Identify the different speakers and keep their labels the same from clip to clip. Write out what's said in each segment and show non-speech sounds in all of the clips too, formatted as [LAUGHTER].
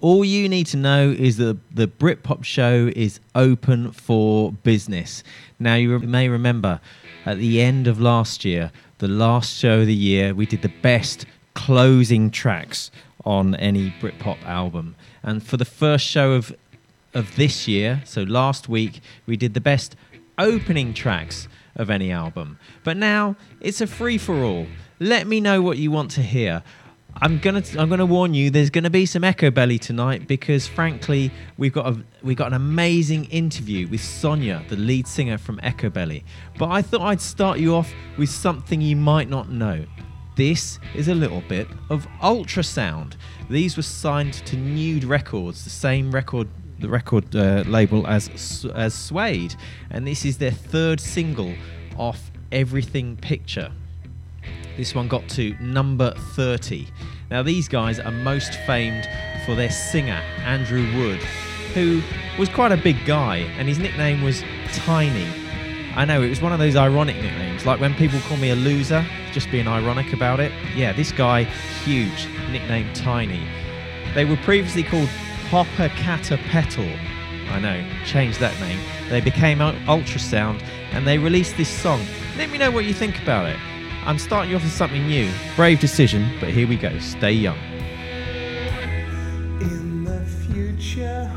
Speaker 1: All you need to know is that the Britpop show is open for business. Now, you may remember at the end of last year, the last show of the year, we did the best closing tracks on any Britpop album. And for the first show of of this year, so last week, we did the best opening tracks of any album. But now it's a free for all. Let me know what you want to hear. I'm gonna I'm gonna warn you. There's gonna be some Echobelly tonight because, frankly, we've got a we got an amazing interview with Sonya, the lead singer from Echobelly. But I thought I'd start you off with something you might not know. This is a little bit of ultrasound. These were signed to Nude Records, the same record the record uh, label as as Suede, and this is their third single off Everything Picture. This one got to number 30. Now, these guys are most famed for their singer, Andrew Wood, who was quite a big guy, and his nickname was Tiny. I know, it was one of those ironic nicknames, like when people call me a loser, just being ironic about it. Yeah, this guy, huge, nicknamed Tiny. They were previously called Popocatepetl. I know, changed that name. They became Ultrasound and they released this song. Let me know what you think about it. I'm starting you off with something new. Brave decision, but here we go. Stay young.
Speaker 2: In the future,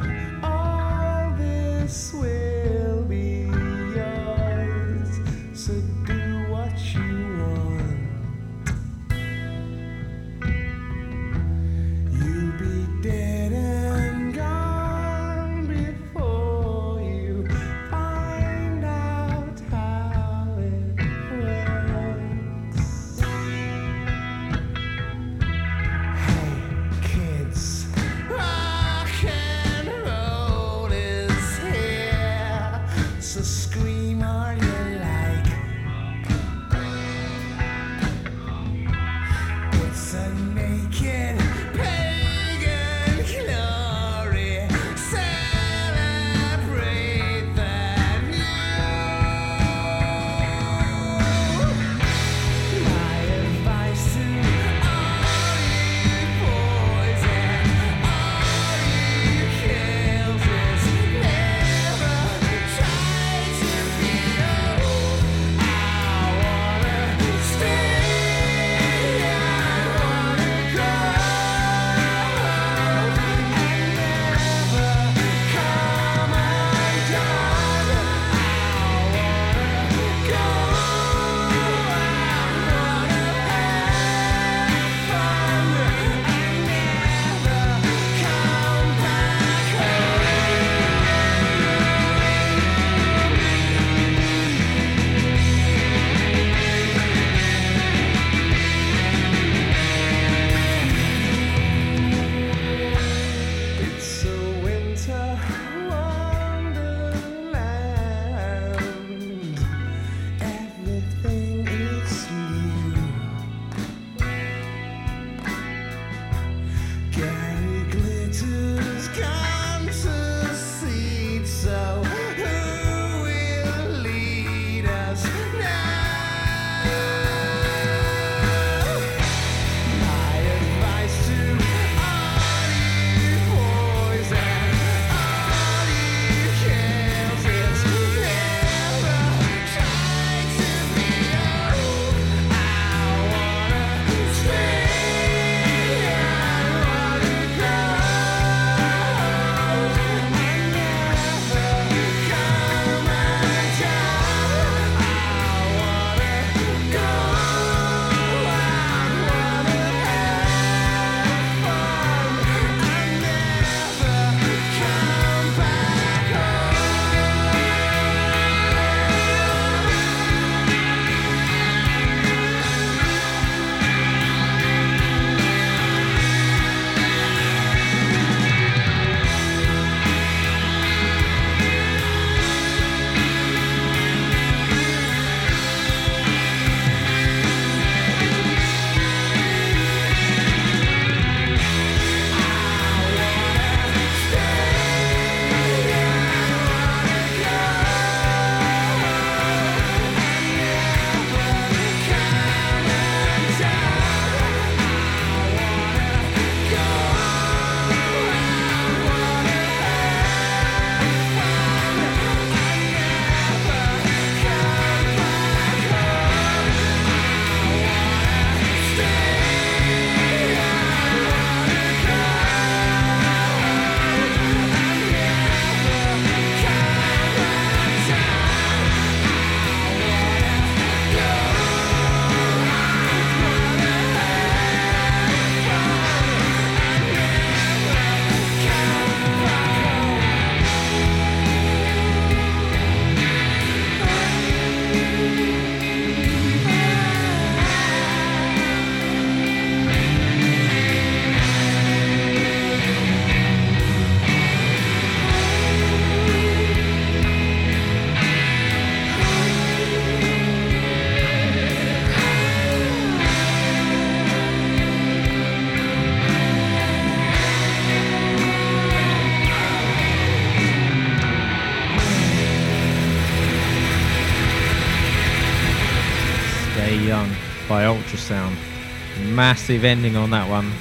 Speaker 1: Massive ending on that one.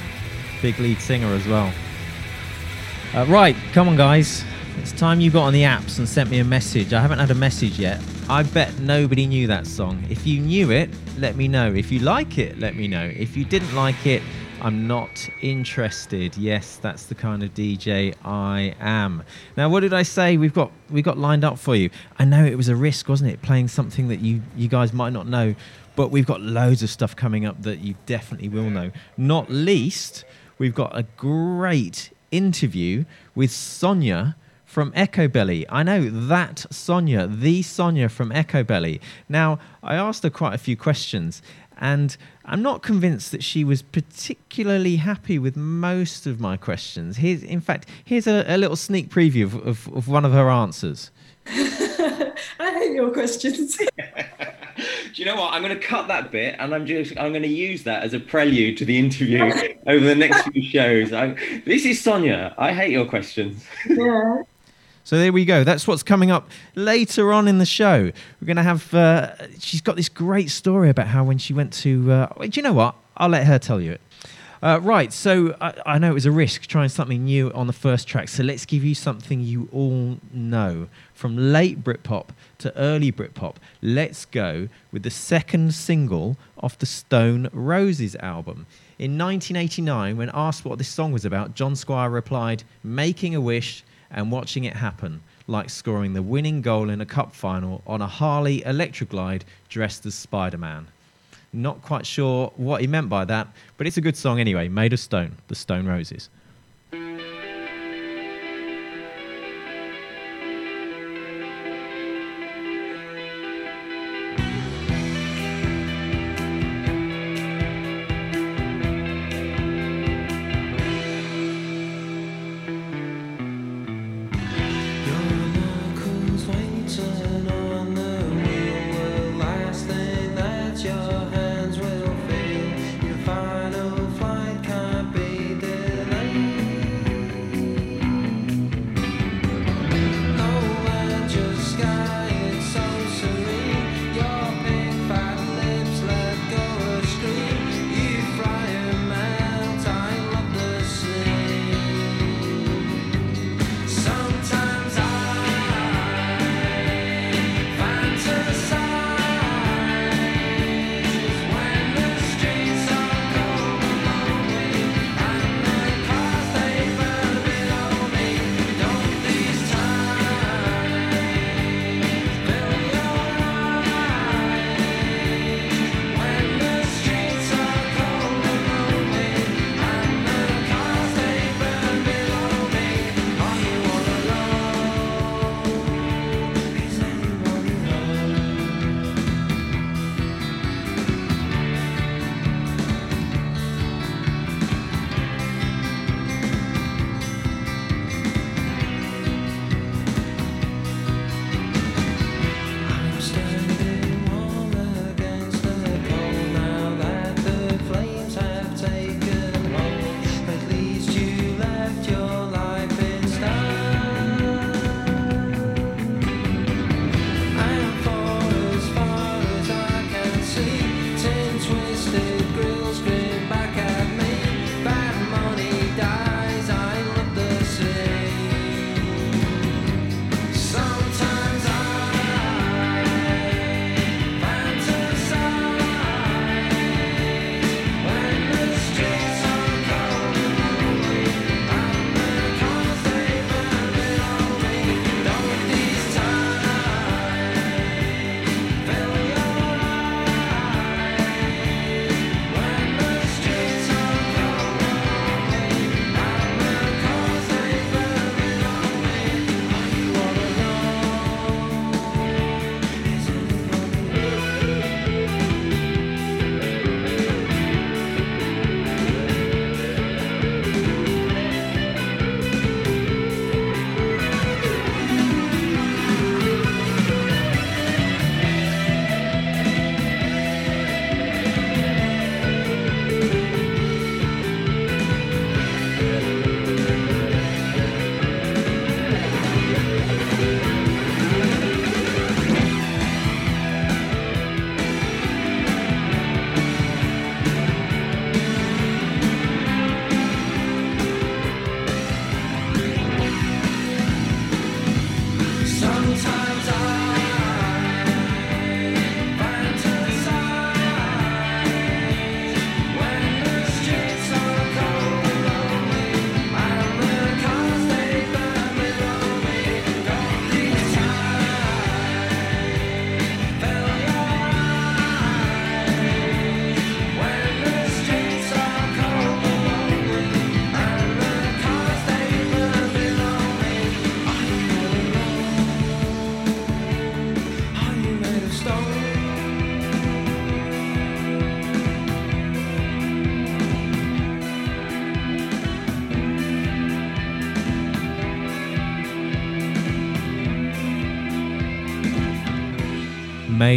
Speaker 1: Big lead singer as well. Uh, right, come on, guys. It's time you got on the apps and sent me a message. I haven't had a message yet. I bet nobody knew that song. If you knew it, let me know. If you like it, let me know. If you didn't like it, I'm not interested. Yes, that's the kind of DJ I am. Now, what did I say? We've got we got lined up for you. I know it was a risk, wasn't it, playing something that you you guys might not know, but we've got loads of stuff coming up that you definitely will know. Not least, we've got a great interview with Sonya from Echobelly. I know that Sonya, the Sonya from Echobelly. Now, I asked her quite a few questions, and I'm not convinced that she was particularly happy with most of my questions. Here's, in fact, here's a, a little sneak preview of, of, of one of her answers. [LAUGHS]
Speaker 3: I hate your questions. [LAUGHS]
Speaker 4: Do you know what? I'm going to cut that bit, and I'm just I'm going to use that as a prelude to the interview [LAUGHS] over the next few shows. I, this is Sonya. I hate your questions.
Speaker 3: yeah.
Speaker 1: So there we go. That's what's coming up later on in the show. We're going to have. Uh, she's got this great story about how when she went to. Uh, do you know what? I'll let her tell you it. Uh, right. So I, I know it was a risk trying something new on the first track. So let's give you something you all know from late Britpop to early Britpop. Let's go with the second single off the Stone Roses album. In 1989, when asked what this song was about, John Squire replied, "Making a wish." and watching it happen, like scoring the winning goal in a cup final on a Harley Electra Glide dressed as Spider Man. Not quite sure what he meant by that, but it's a good song anyway, made of stone, the Stone Roses.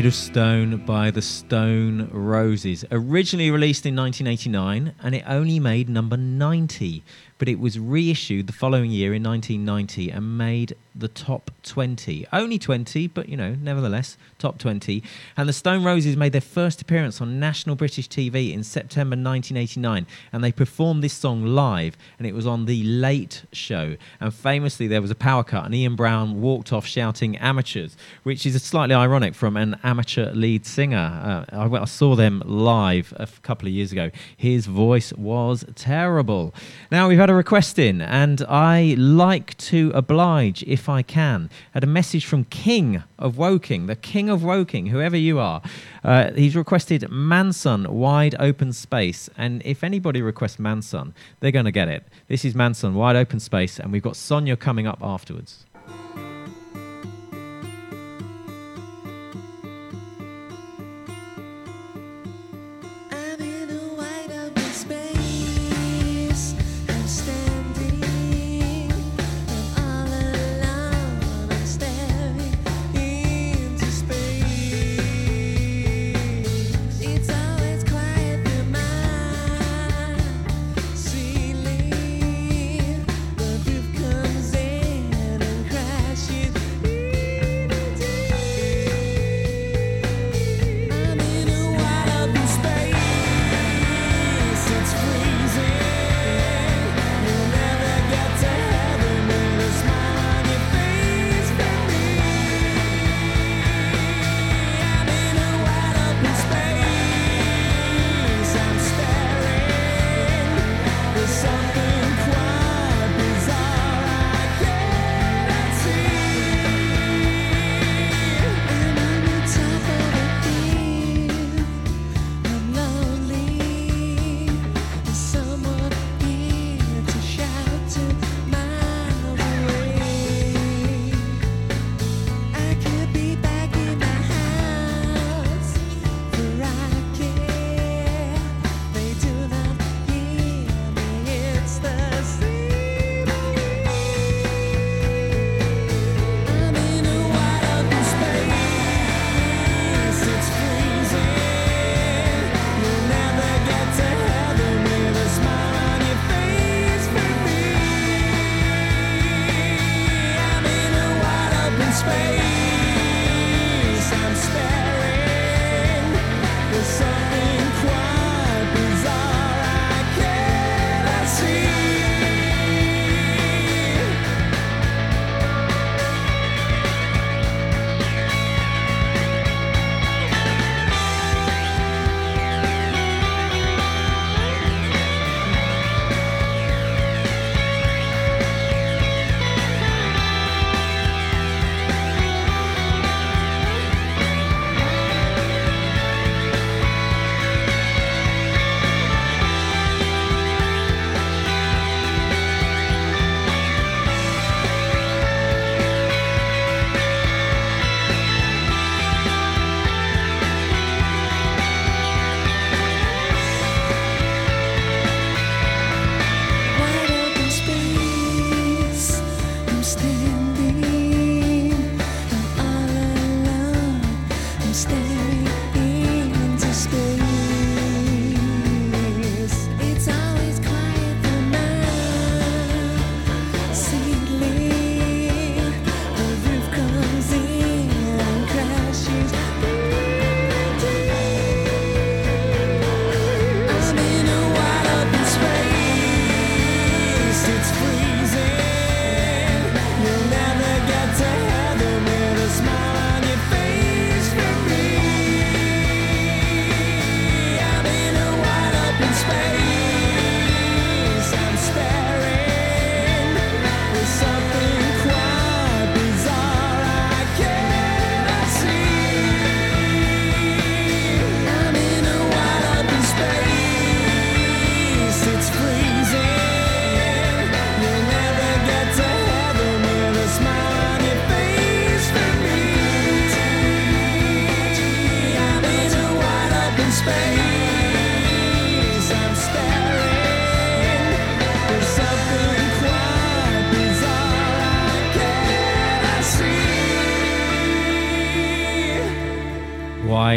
Speaker 1: Made of Stone by the Stone Roses. Originally released in 1989, and it only made number 90, but it was reissued the following year in 1990 and made the top 20. Only 20, but you know, nevertheless, top 20. And the Stone Roses made their first appearance on national British TV in September 1989, and they performed this song live, and it was on The Late Show. And famously, there was a power cut, and Ian Brown walked off shouting amateurs, which is slightly ironic from an amateur lead singer. Uh, I, I saw them live a couple of years ago. His voice was terrible. Now, we've had a request in, and I like to oblige if I can. Had a message from King of Woking, the King of Woking, whoever you are. Uh, he's requested Mansun, Wide Open Space. And if anybody requests Mansun, they're going to get it. This is Mansun, Wide Open Space, and we've got Sonya coming up afterwards.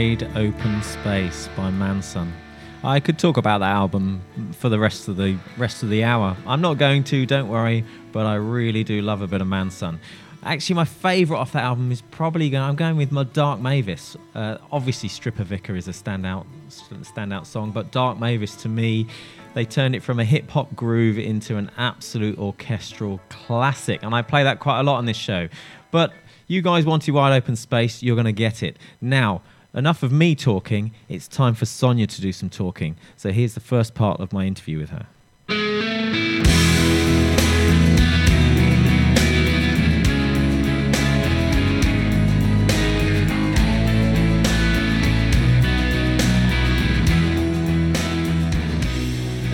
Speaker 5: Wide Open Space
Speaker 1: by Mansun. I could talk about that album for the rest of the rest of the hour. I'm not going to, don't worry, but I really do love a bit of Mansun. Actually, my favourite off that album is probably going. I'm going with my Dark Mavis. Uh, obviously, Stripper Vicar is a standout standout song, but Dark Mavis to me, they turned it from a hip hop groove into an absolute orchestral classic, and I play that quite a lot on this show. But you guys wanted wide open space, you're going to get it now. Enough of me talking. It's time for Sonya to do some talking. So here's the first part of my interview with her.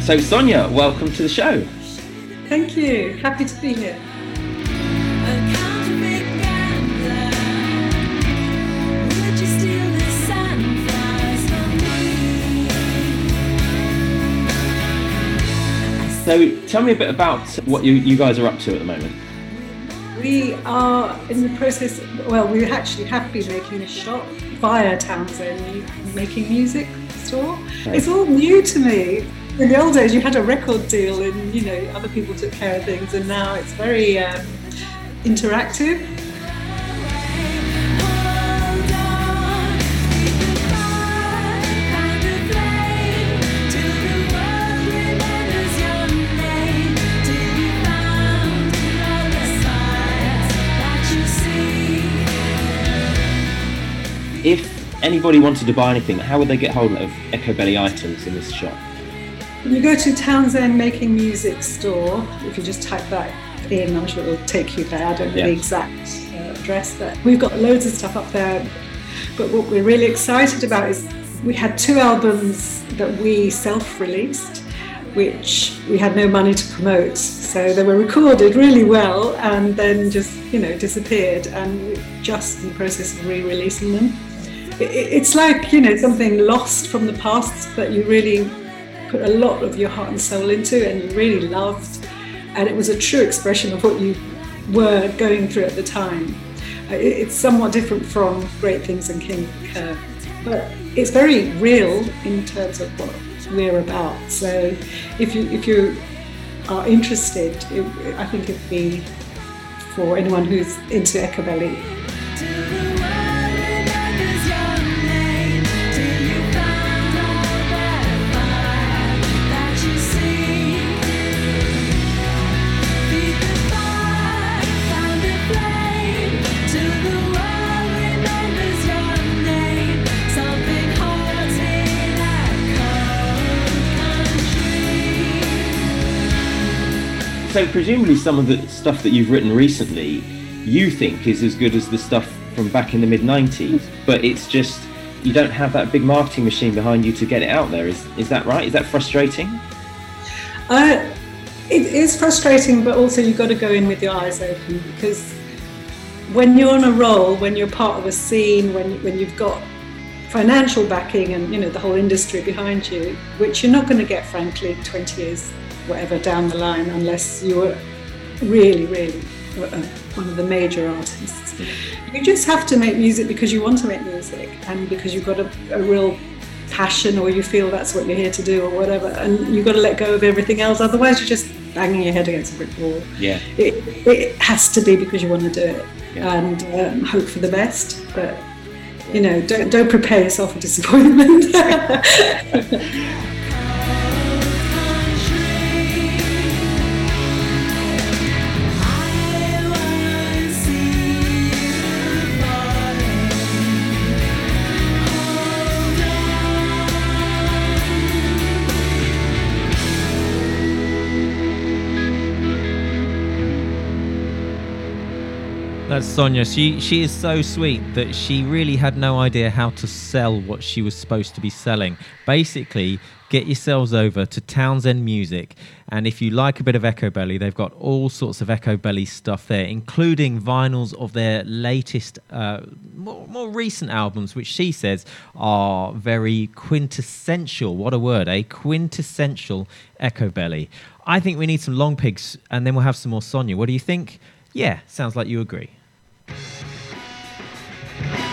Speaker 4: So, Sonya, welcome to the show.
Speaker 3: Thank you. Happy to be here.
Speaker 4: So, tell me a bit about what you, you guys are up to at the moment.
Speaker 3: We are in the process, well, we actually have been making a shop via Townsend Making Music store. It's all new to me. In the old days, you had a record deal and, you know, other people took care of things, and now it's very um, interactive.
Speaker 4: Anybody wanted to buy anything, how would they get hold of Echobelly items in this shop?
Speaker 3: You go to Townsend Making Music store. If you just type that in, I'm sure it'll take you there. I don't know
Speaker 4: Yeah.
Speaker 3: the exact uh, address, but we've got loads of stuff up there. But what we're really excited about is we had two albums that we self-released, which we had no money to promote. So they were recorded really well and then just you know disappeared, and we're just in the process of re-releasing them. It- it- It's like you know something lost from the past that you really put a lot of your heart and soul into and you really loved. And it was a true expression of what you were going through at the time. Uh, it's somewhat different from great things and king Kerr, but it's very real in terms of what we're about. So if you if you are interested it, i think it'd be for anyone who's into
Speaker 5: Echobelly
Speaker 4: So, presumably, some of the stuff that you've written recently, you think is as good as the stuff from back in the mid 90s, but it's just you don't have that big marketing machine behind you to get it out there. Is, is that right? Is that frustrating?
Speaker 3: Uh, it is frustrating, but also you've got to go in with your eyes open because when you're on a roll, when you're part of a scene, when when you've got financial backing and you know the whole industry behind you, which you're not going to get, frankly, 20 years, whatever down the line, unless you're really, really uh, one of the major artists. You just have to make music because you want to make music and because you've got a, a real passion or you feel that's what you're here to do or whatever and you've got to let go of everything else otherwise you're just banging your head against a brick wall
Speaker 4: Yeah.
Speaker 3: it, it has to be because you want to do it
Speaker 4: Yeah.
Speaker 3: and um, hope for the best but you know don't, don't prepare yourself for disappointment [LAUGHS] [LAUGHS]
Speaker 1: That's Sonya. She she is so sweet that she really had no idea how to sell what she was supposed to be selling. Basically, get yourselves over to Townsend Music, and if you like a bit of Echobelly, they've got all sorts of Echobelly stuff there, including vinyls of their latest, uh, more, more recent albums, which she says are very quintessential. What a word, a quintessential Echobelly. I think we need some Longpigs, and then we'll have some more Sonya. What do you think? Yeah, sounds like you agree. thank you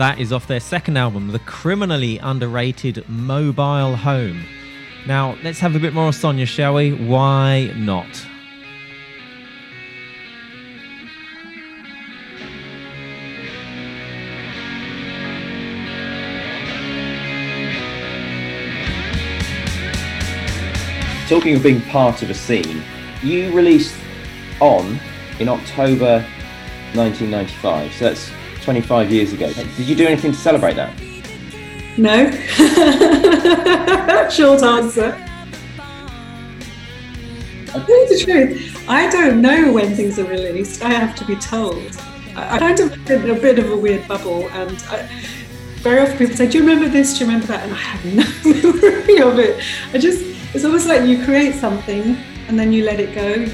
Speaker 1: That is off their second album, the criminally underrated Mobile Home. Now let's have a bit more of Sonya, shall we? Why not?
Speaker 4: Talking of being part of a scene, you released On in October 1995, so that's 25 years ago. Did you do anything to celebrate that?
Speaker 3: No. [LAUGHS] Short answer. You the truth. I don't know when things are released. I have to be told. I, kind of in a bit of a weird bubble, and I, very often people say, "Do you remember this? Do you remember that?" And I have [LAUGHS] no memory of it. I just, it's almost like you create something and then you let it go.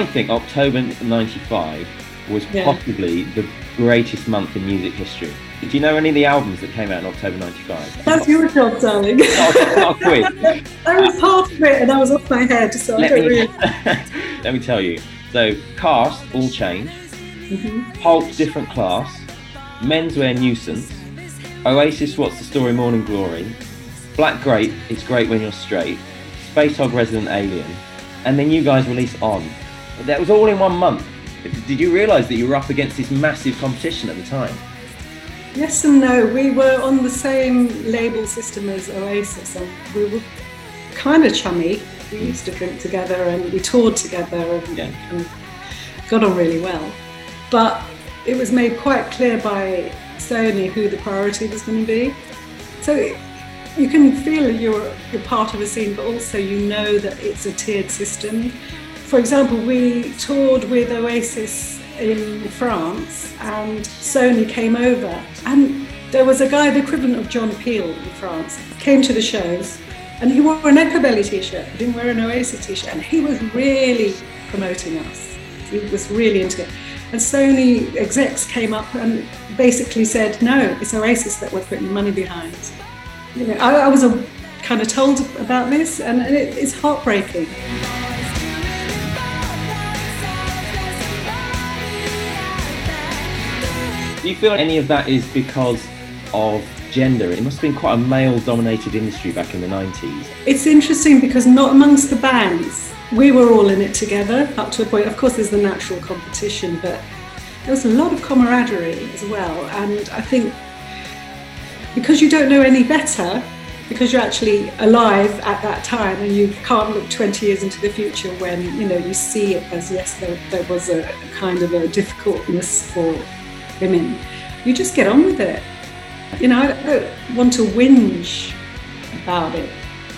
Speaker 4: I think October 95 was
Speaker 3: Yeah.
Speaker 4: possibly the greatest month in music history. Do you know any of the albums that came out in October 95?
Speaker 3: That's your job, darling. [LAUGHS]
Speaker 4: Not.
Speaker 3: I [LAUGHS] was part of it and I was off my head, so I
Speaker 4: Let
Speaker 3: don't
Speaker 4: me,
Speaker 3: really. [LAUGHS]
Speaker 4: let me tell you. So, Cast, All Change,
Speaker 3: Mhm.
Speaker 4: Pulp, Different Class, Menswear Nuisance, Oasis, What's the Story, Morning Glory, Black Grape, It's Great When You're Straight, Spacehog Resident Alien, and then you guys release On. That was all in one month. Did you realise that you were up against this massive competition at the time?
Speaker 3: Yes and no. We were on the same label system as Oasis, and we were kind of chummy. We hmm. used to drink together and we toured together and,
Speaker 4: Yeah.
Speaker 3: and got on really well. But it was made quite clear by Sony who the priority was going to be. So you can feel you're, you're part of a scene, but also you know that it's a tiered system. For example, we toured with Oasis in France and Sony came over and there was a guy, the equivalent of John Peel in France, came to the shows and he wore an Echobelly t-shirt. He didn't wear an Oasis t-shirt and he was really promoting us. He was really into it. And Sony execs came up and basically said, no, it's Oasis that we're putting money behind. You know, I, I was a, kind of told about this and it, it's heartbreaking.
Speaker 4: Do you feel any of that is because of gender? It must have been quite a male dominated industry back in the 90s.
Speaker 3: It's interesting because not amongst the bands. We were all in it together up to a point. Of course, there's the natural competition, but there was a lot of camaraderie as well. And I think because you don't know any better, because you're actually alive at that time and you can't look 20 years into the future when you know you see it as yes there, there was a kind of a difficultness for women you just get on with it you know i don't want to whinge about it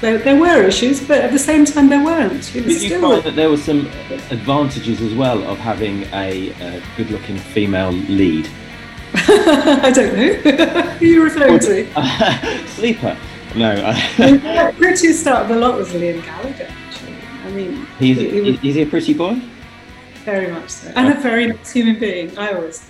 Speaker 3: there, there were issues but at the same time there weren't it was
Speaker 4: you
Speaker 3: still
Speaker 4: find that there were some advantages as well of having a, a good looking female lead? [LAUGHS]
Speaker 3: i don't know [LAUGHS] who are you referring to [LAUGHS]
Speaker 4: Sleeper. No, uh,
Speaker 3: the prettiest start of the lot was liam gallagher actually i mean
Speaker 4: he's,
Speaker 3: he- he was-
Speaker 4: is he a pretty boy?
Speaker 3: Very much so. And a very nice human being, I always.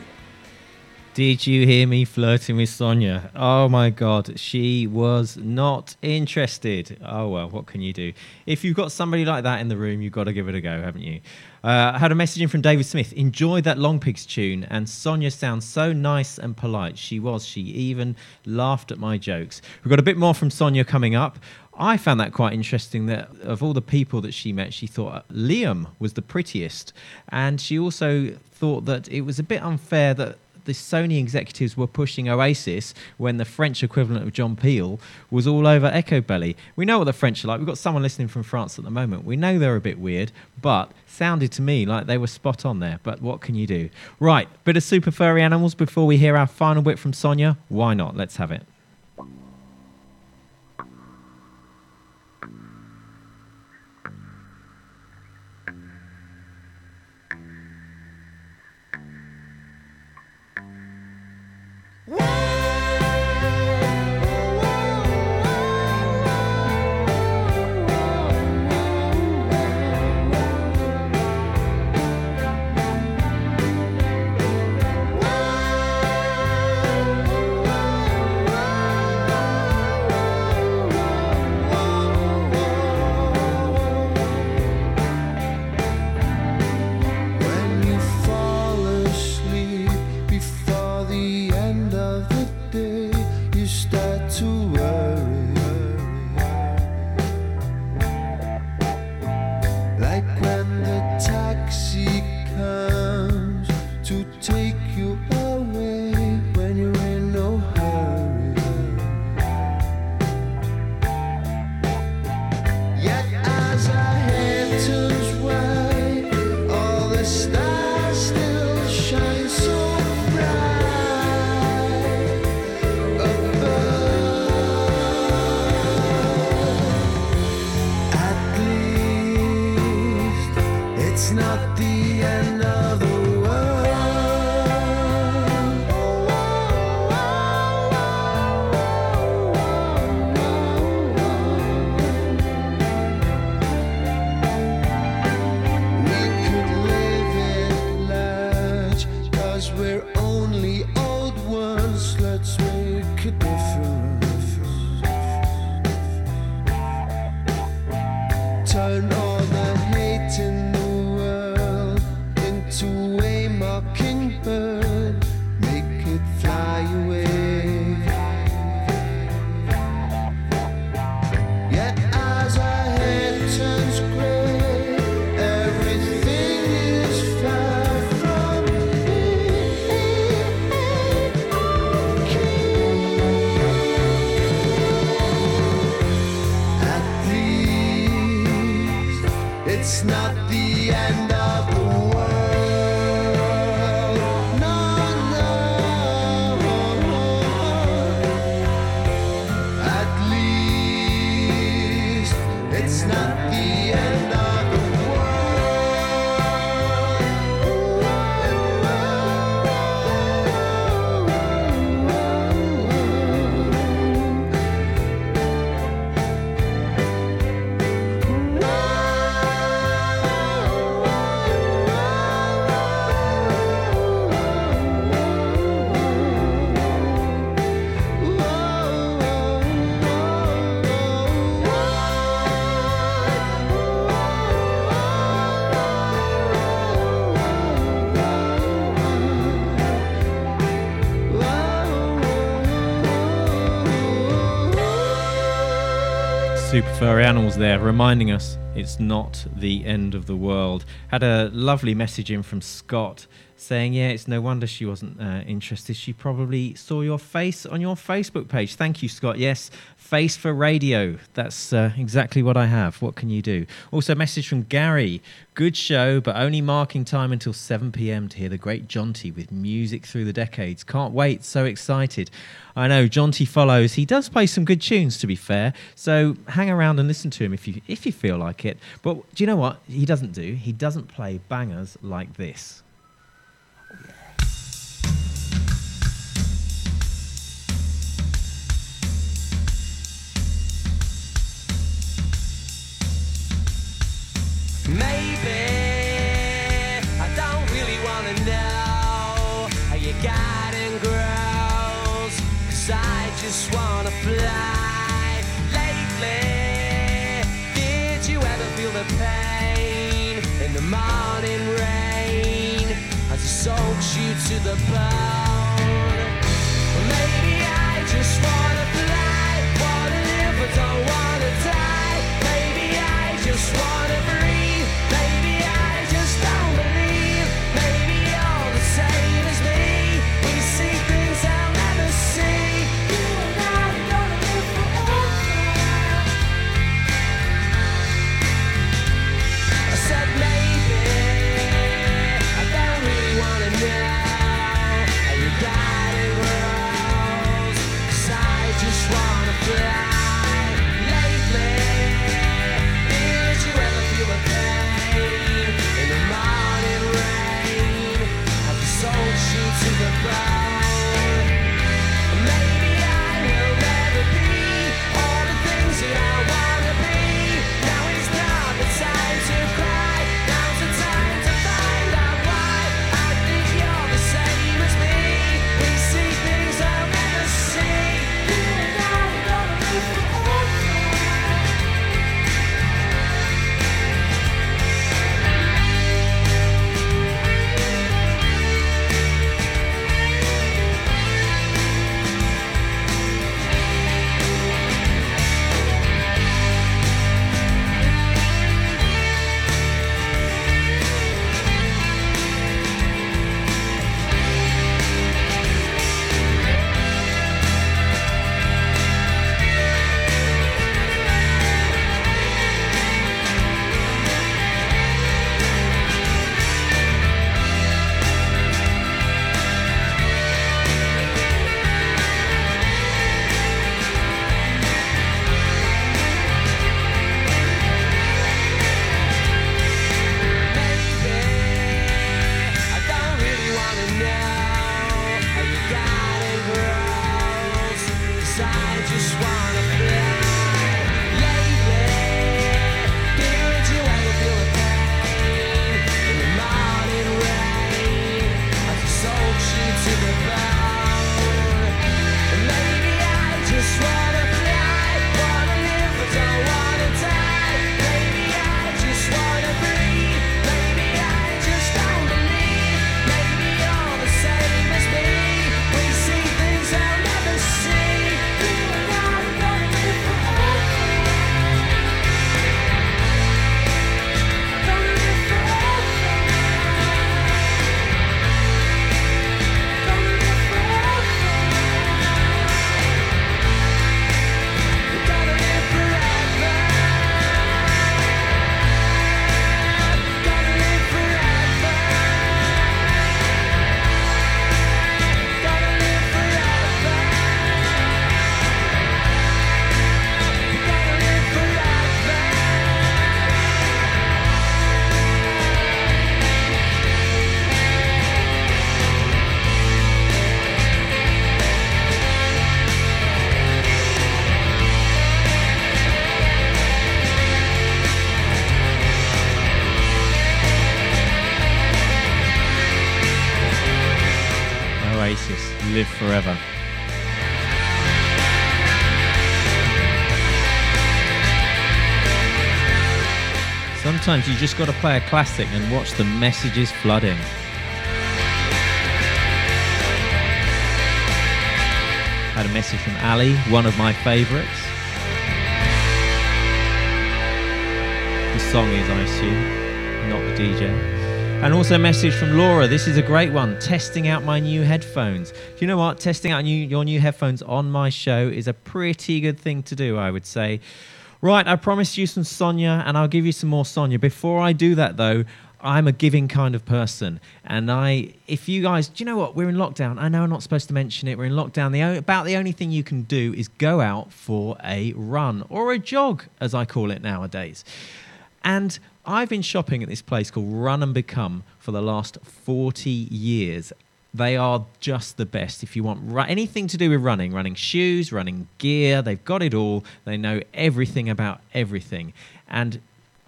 Speaker 1: Did you hear me flirting with Sonya? Oh my god, she was not interested. Oh well, what can you do? If you've got somebody like that in the room, you've got to give it a go, haven't you? Uh, I had a message in from David Smith. Enjoyed that Longpigs tune, and Sonya sounds so nice and polite. She was. She even laughed at my jokes. We've got a bit more from Sonya coming up. I found that quite interesting that of all the people that she met, she thought Liam was the prettiest. And she also thought that it was a bit unfair that the Sony executives were pushing Oasis when the French equivalent of John Peel was all over Echobelly. We know what the French are like. We've got someone listening from France at the moment. We know they're a bit weird, but sounded to me like they were spot on there. But what can you do? Right, bit of super furry animals before we hear our final bit from Sonya. Why not? Let's have it. Furry Animals there, reminding us it's not the end of the world. Had a lovely message in from Scott saying, Yeah, it's no wonder she wasn't uh, interested. She probably saw your face on your Facebook page. Thank you, Scott. Yes, face for radio. That's uh, exactly what I have. What can you do? Also, message from Gary. Good show, but only marking time until 7 pm to hear the great Jonty with music through the decades. Can't wait. So excited. I know Jonty follows. He does play some good tunes, to be fair. So hang around and listen to him if you if you feel like it. But do you know what he doesn't do? He doesn't play bangers like this.
Speaker 5: Maybe I don't really wanna know how your garden grows. Cause I just wanna fly. Soaks you to the bone?
Speaker 1: Sometimes you just got to play a classic and watch the messages flood in. Had a message from Ali, one of my favourites. The song is, I assume, not the DJ. And also a message from Laura. This is a great one. Testing out my new headphones. Do you know what? Testing out new, your new headphones on my show is a pretty good thing to do, I would say. Right, I promised you some Sonya, and I'll give you some more Sonya. Before I do that, though, I'm a giving kind of person, and I, if you guys, do you know what? We're in lockdown. I know I'm not supposed to mention it. We're in lockdown. The about the only thing you can do is go out for a run or a jog, as I call it nowadays. And I've been shopping at this place called Run and Become for the last 40 years. They are just the best. If you want ru- anything to do with running, running shoes, running gear, they've got it all. They know everything about everything. And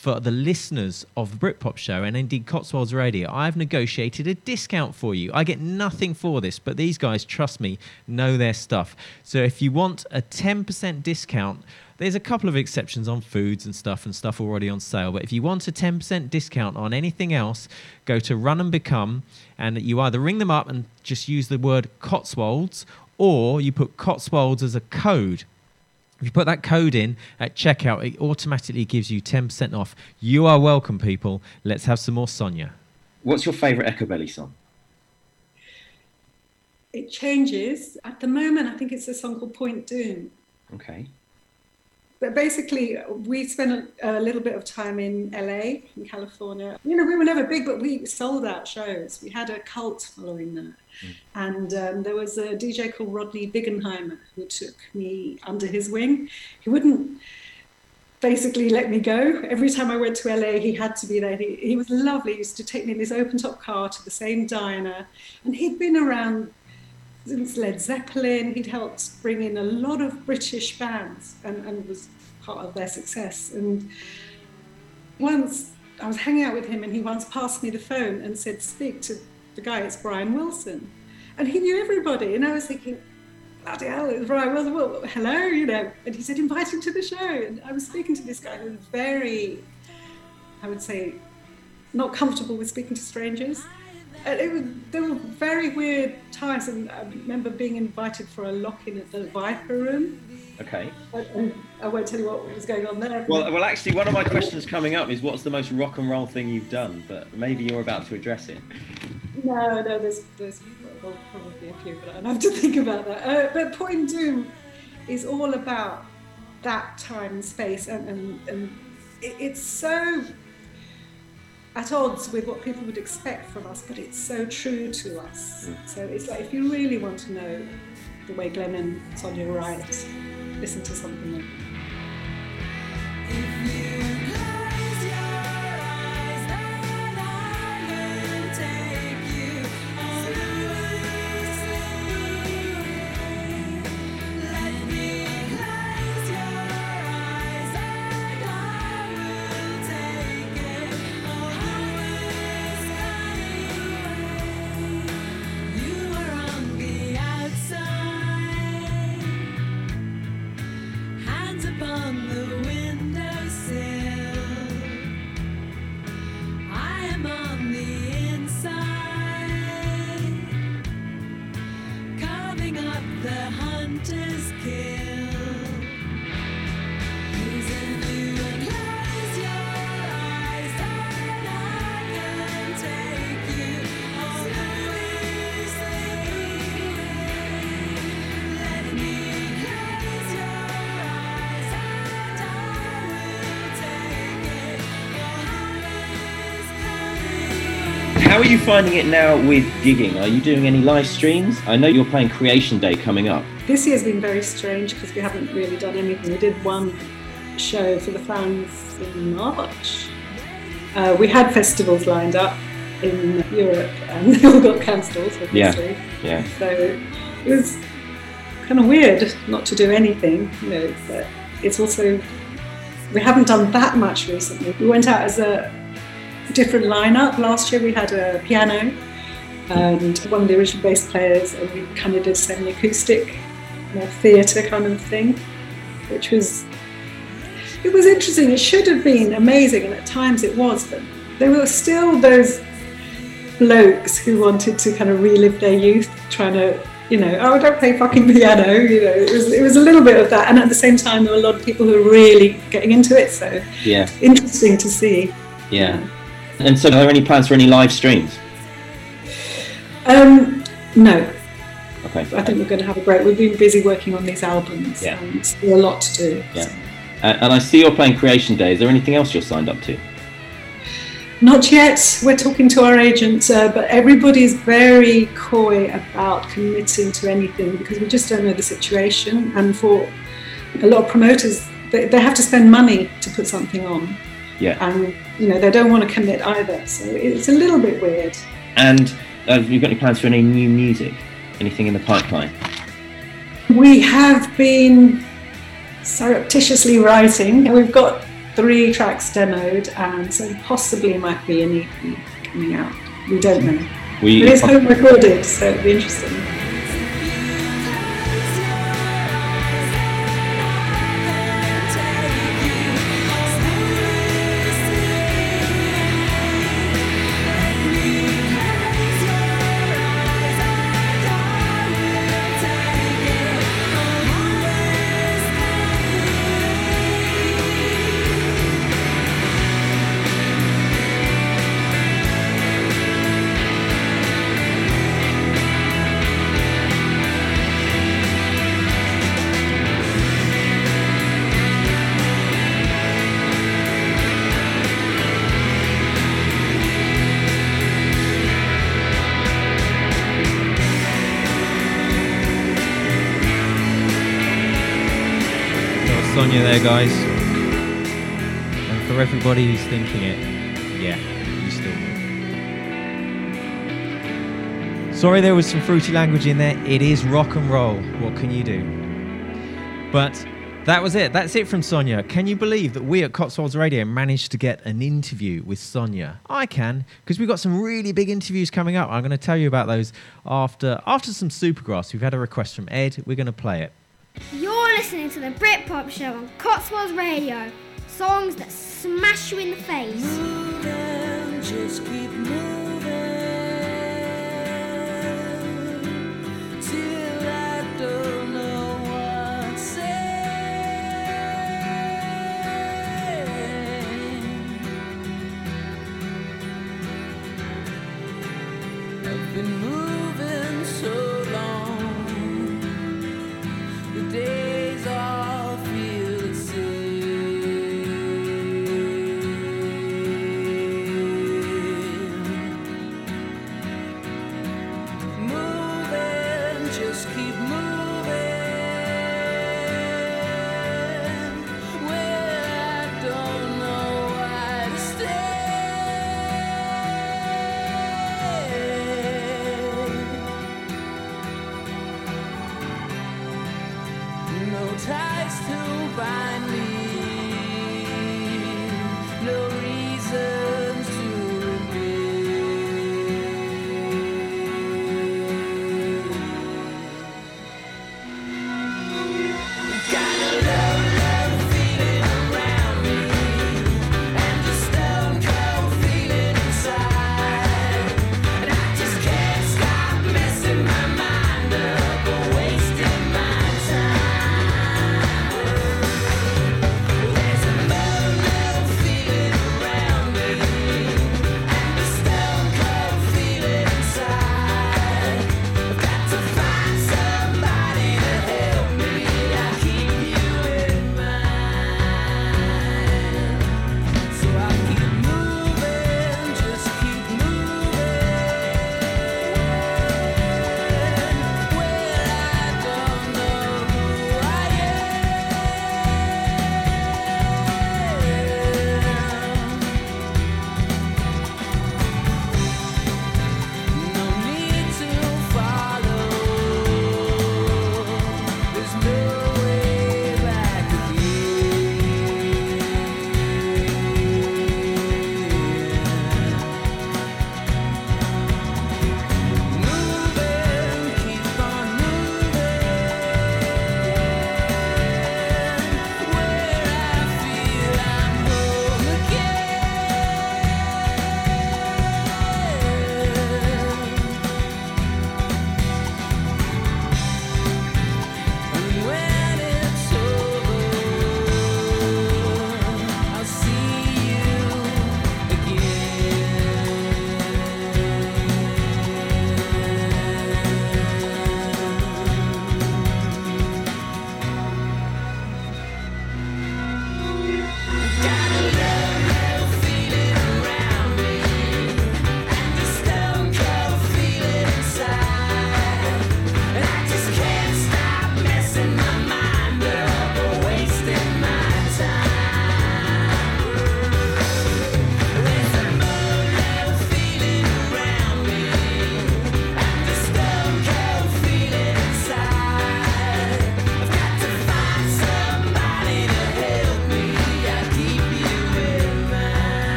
Speaker 1: for the listeners of the Britpop show and indeed Cotswolds Radio, I've negotiated a discount for you. I get nothing for this, but these guys, trust me, know their stuff. So if you want a 10% discount, there's a couple of exceptions on foods and stuff and stuff already on sale. But if you want a 10% discount on anything else, go to Run and Become and you either ring them up and just use the word Cotswolds or you put Cotswolds as a code. If you put that code in at checkout, it automatically gives you 10% off. You are welcome, people. Let's have some more Sonya.
Speaker 4: What's your favourite Echobelly song?
Speaker 3: It changes. At the moment, I think it's a song called Point Dume.
Speaker 4: Okay.
Speaker 3: But basically, we spent a, a little bit of time in LA, in California. You know, we were never big, but we sold out shows. We had a cult following that. And um, there was a DJ called Rodney Bingenheimer who took me under his wing. He wouldn't basically let me go. Every time I went to LA, he had to be there. He, he was lovely. He used to take me in his open top car to the same diner. And he'd been around since Led Zeppelin. He'd helped bring in a lot of British bands and, and was part of their success. And once I was hanging out with him, and he once passed me the phone and said, Speak to the guy, it's Brian Wilson. And he knew everybody. And I was thinking, bloody hell, it's Brian Wilson. Well, hello, you know. And he said, invite him to the show. And I was speaking to this guy who was very, I would say, not comfortable with speaking to strangers. And it was, there were very weird times. And I remember being invited for a lock in at the Viper Room.
Speaker 4: Okay.
Speaker 3: And I won't tell you what was going on there.
Speaker 4: Well, well, actually, one of my questions coming up is what's the most rock and roll thing you've done? But maybe you're about to address it.
Speaker 3: No, no, there's, there's well, probably a few, but I'd have to [LAUGHS] think about that. Uh, but Point Dume is all about that time and space, and, and, and it, it's so at odds with what people would expect from us, but it's so true to us. Hmm. So it's like if you really want to know the way Glenn and Sonya write, listen to something like that.
Speaker 4: Finding it now with gigging? Are you doing any live streams? I know you're playing Creation Day coming up.
Speaker 3: This year's been very strange because we haven't really done anything. We did one show for the fans in March. Uh, we had festivals lined up in Europe and [LAUGHS] they all got cancelled, obviously.
Speaker 4: Yeah.
Speaker 3: So it was kind of weird not to do anything, you know, but it's also, we haven't done that much recently. We went out as a different lineup. Last year we had a piano and one of the original bass players, and we kind of did semi-acoustic, more theatre kind of thing, which was it was interesting. It should have been amazing, and at times it was, but there were still those blokes who wanted to kind of relive their youth, trying to, you know, oh, don't play fucking piano. You know, it was it was a little bit of that, and at the same time, there were a lot of people who were really getting into it. So
Speaker 4: Yeah,
Speaker 3: interesting to see.
Speaker 4: yeah. And so, are there any plans for any live streams?
Speaker 3: Um, no,
Speaker 4: Okay.
Speaker 3: I think we're going to have a break. We've been busy working on these albums,
Speaker 4: Yeah.
Speaker 3: and still a lot to do.
Speaker 4: Yeah. Uh, and I see you're playing Creation Day. Is there anything else you're signed up to?
Speaker 3: Not yet. We're talking to our agents, uh, but everybody's very coy about committing to anything because we just don't know the situation. And for a lot of promoters, they, they have to spend money to put something on,
Speaker 4: Yeah.
Speaker 3: and you know they don't want to commit either. So it's a little bit weird.
Speaker 4: And uh, have you got any plans for any new music? Anything in the pipeline?
Speaker 3: We have been surreptitiously writing. We've got three tracks demoed, and so possibly might be an EP coming out. We don't know.
Speaker 4: We,
Speaker 3: It is home recorded, so it'll be interesting.
Speaker 1: Guys. And for everybody who's thinking it, yeah, you still will. Sorry there was some fruity language in there. It is rock and roll. What can you do? But that was it. That's it from Sonya. Can you believe that we at Cotswolds Radio managed to get an interview with Sonya? I can, because we've got some really big interviews coming up. I'm going to tell you about those after after some Supergrass. We've had a request from Ed. We're going to play it.
Speaker 6: You're listening to the Britpop Show on Cotswolds Radio. Songs that smash you in the face.
Speaker 5: Moving, just keep moving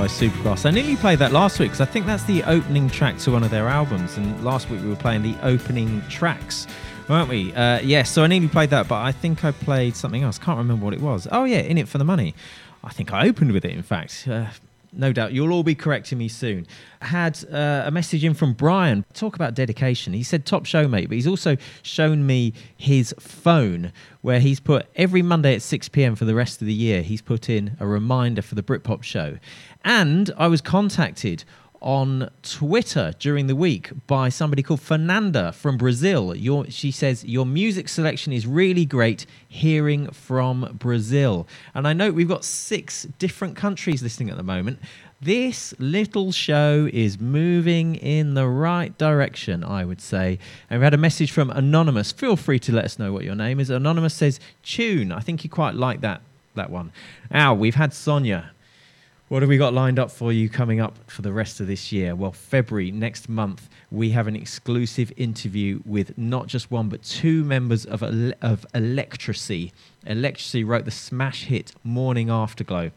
Speaker 1: by Supergrass. I nearly played that last week because I think that's the opening track to one of their albums. And last week we were playing the opening tracks, weren't we? Uh, yes, so I nearly played that, but I think I played something else. Can't remember what it was. Oh, yeah, In It for the Money. I think I opened with it, in fact. Uh, no doubt. You'll all be correcting me soon. Had uh, a message in from Brian. Talk about dedication. He said top show, mate, but he's also shown me his phone where he's put every Monday at 6 p.m. for the rest of the year, he's put in a reminder for the Britpop show. And I was contacted on Twitter during the week by somebody called Fernanda from Brazil. Your, she says, Your music selection is really great hearing from Brazil. And I know we've got six different countries listening at the moment. This little show is moving in the right direction, I would say. And we had a message from Anonymous. Feel free to let us know what your name is. Anonymous says, Tune. I think you quite like that, that one. Now, we've had Sonya. What have we got lined up for you coming up for the rest of this year? Well, February next month, we have an exclusive interview with not just one but two members of of Electrasy. Electrasy wrote the smash hit Morning Afterglow.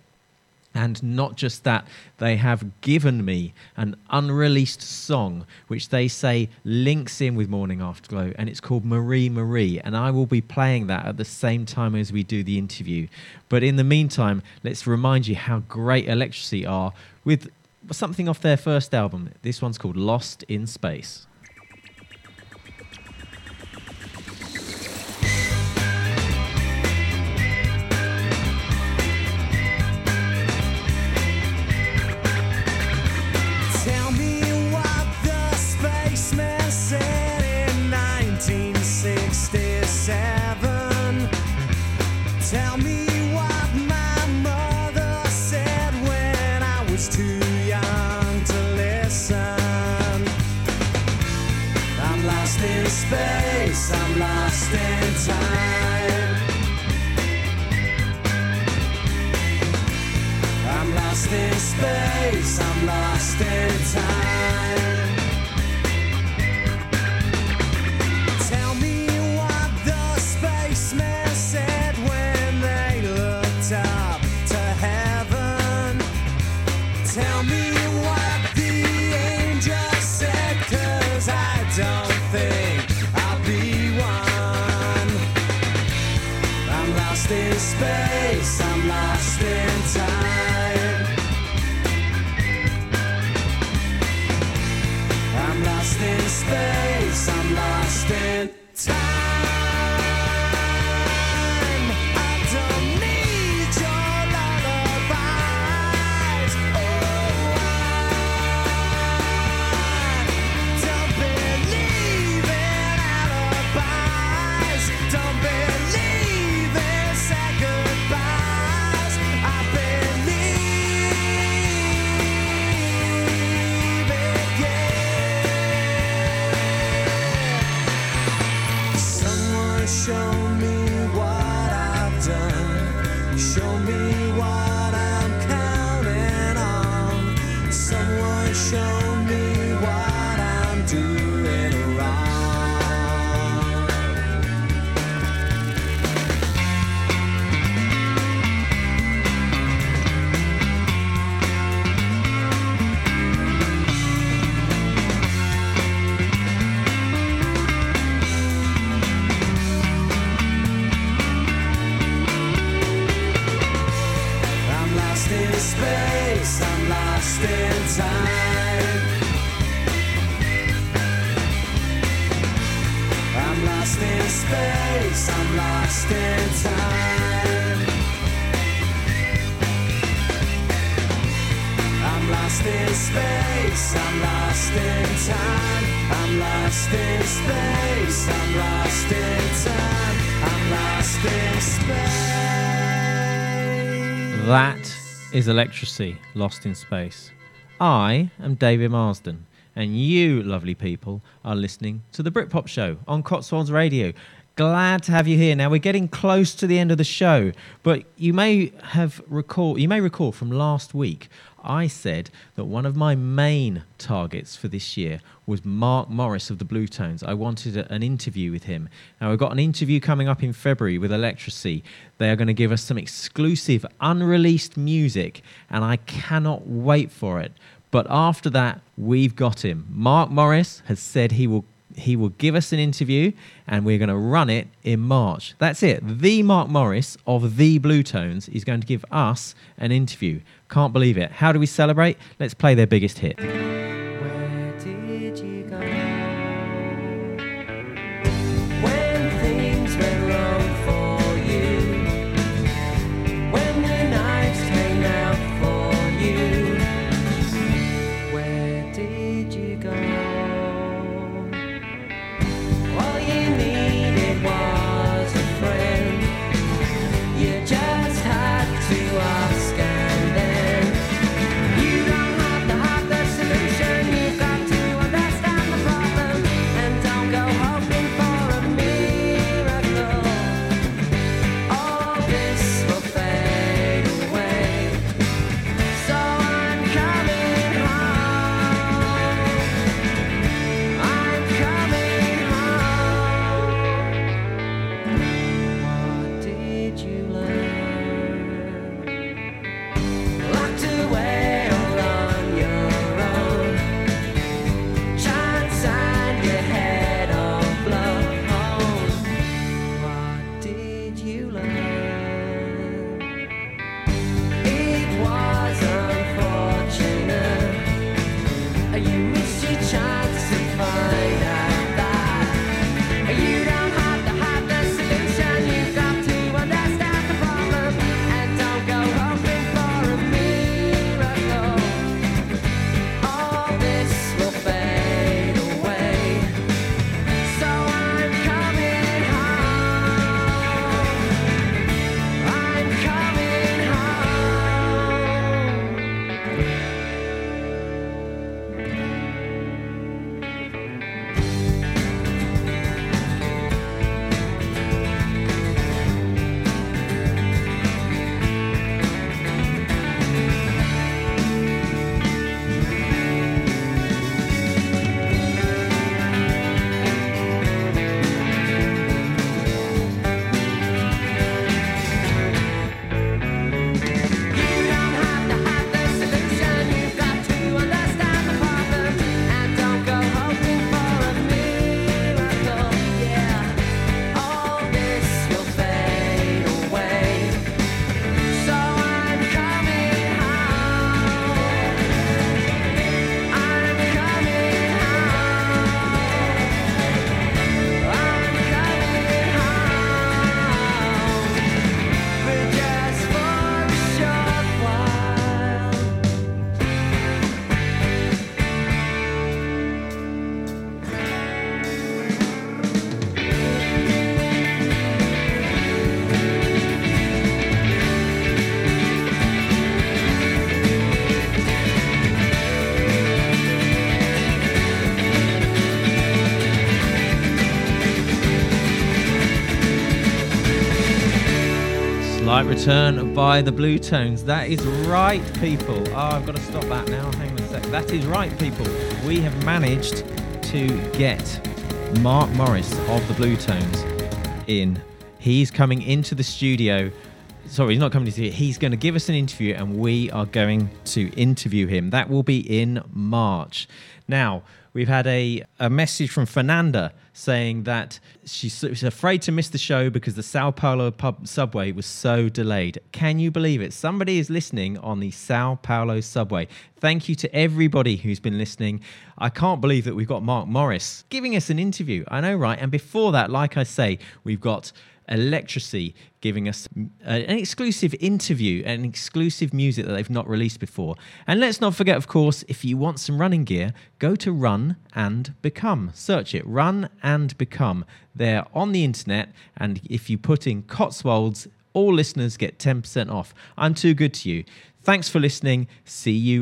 Speaker 1: And not just that, they have given me an unreleased song which they say links in with Morning Afterglow, and it's called Marie Marie. And I will be playing that at the same time as we do the interview. But in the meantime, let's remind you how great Electrasy are with something off their first album. This one's called Lost in Space.
Speaker 2: Space, I'm lost in time. I'm lost in space, I'm lost in time.
Speaker 1: That is Electrasy, Lost in Space. I am David Marsden, and you, lovely people, are listening to the Britpop Show on Cotswolds Radio. Glad to have you here. Now we're getting close to the end of the show, but you may have recall you may recall from last week I said that one of my main targets for this year was Mark Morris of the Bluetones. I wanted a- an interview with him. Now we've got an interview coming up in February with Electrasy. They are going to give us some exclusive unreleased music and I cannot wait for it. But after that, we've got him. Mark Morris has said he will he will give us an interview and we're going to run it in March. That's it. The Mark Morris of the Bluetones is going to give us an interview. Can't believe it. How do we celebrate? Let's play their biggest hit. Return by the Bluetones. That is right, people. Oh, I've got to stop that now. Hang on a sec. That is right, people. We have managed to get Mark Morris of the Bluetones in. He's coming into the studio. Sorry, he's not coming to see He's going to give us an interview, and we are going to interview him. That will be in March. Now, we've had a, a message from Fernanda saying that she's, she's afraid to miss the show because the Sao Paulo pub subway was so delayed. Can you believe it? Somebody is listening on the Sao Paulo subway. Thank you to everybody who's been listening. I can't believe that we've got Mark Morris giving us an interview. I know, right? And before that, like I say, we've got Electrasy giving us an exclusive interview and exclusive music that they've not released before. And let's not forget, of course, if you want some running gear, go to Run and Become. Search it, Run and Become. They're on the internet, and if you put in Cotswolds, all listeners get 10% off. I'm too good to you. Thanks for listening. See you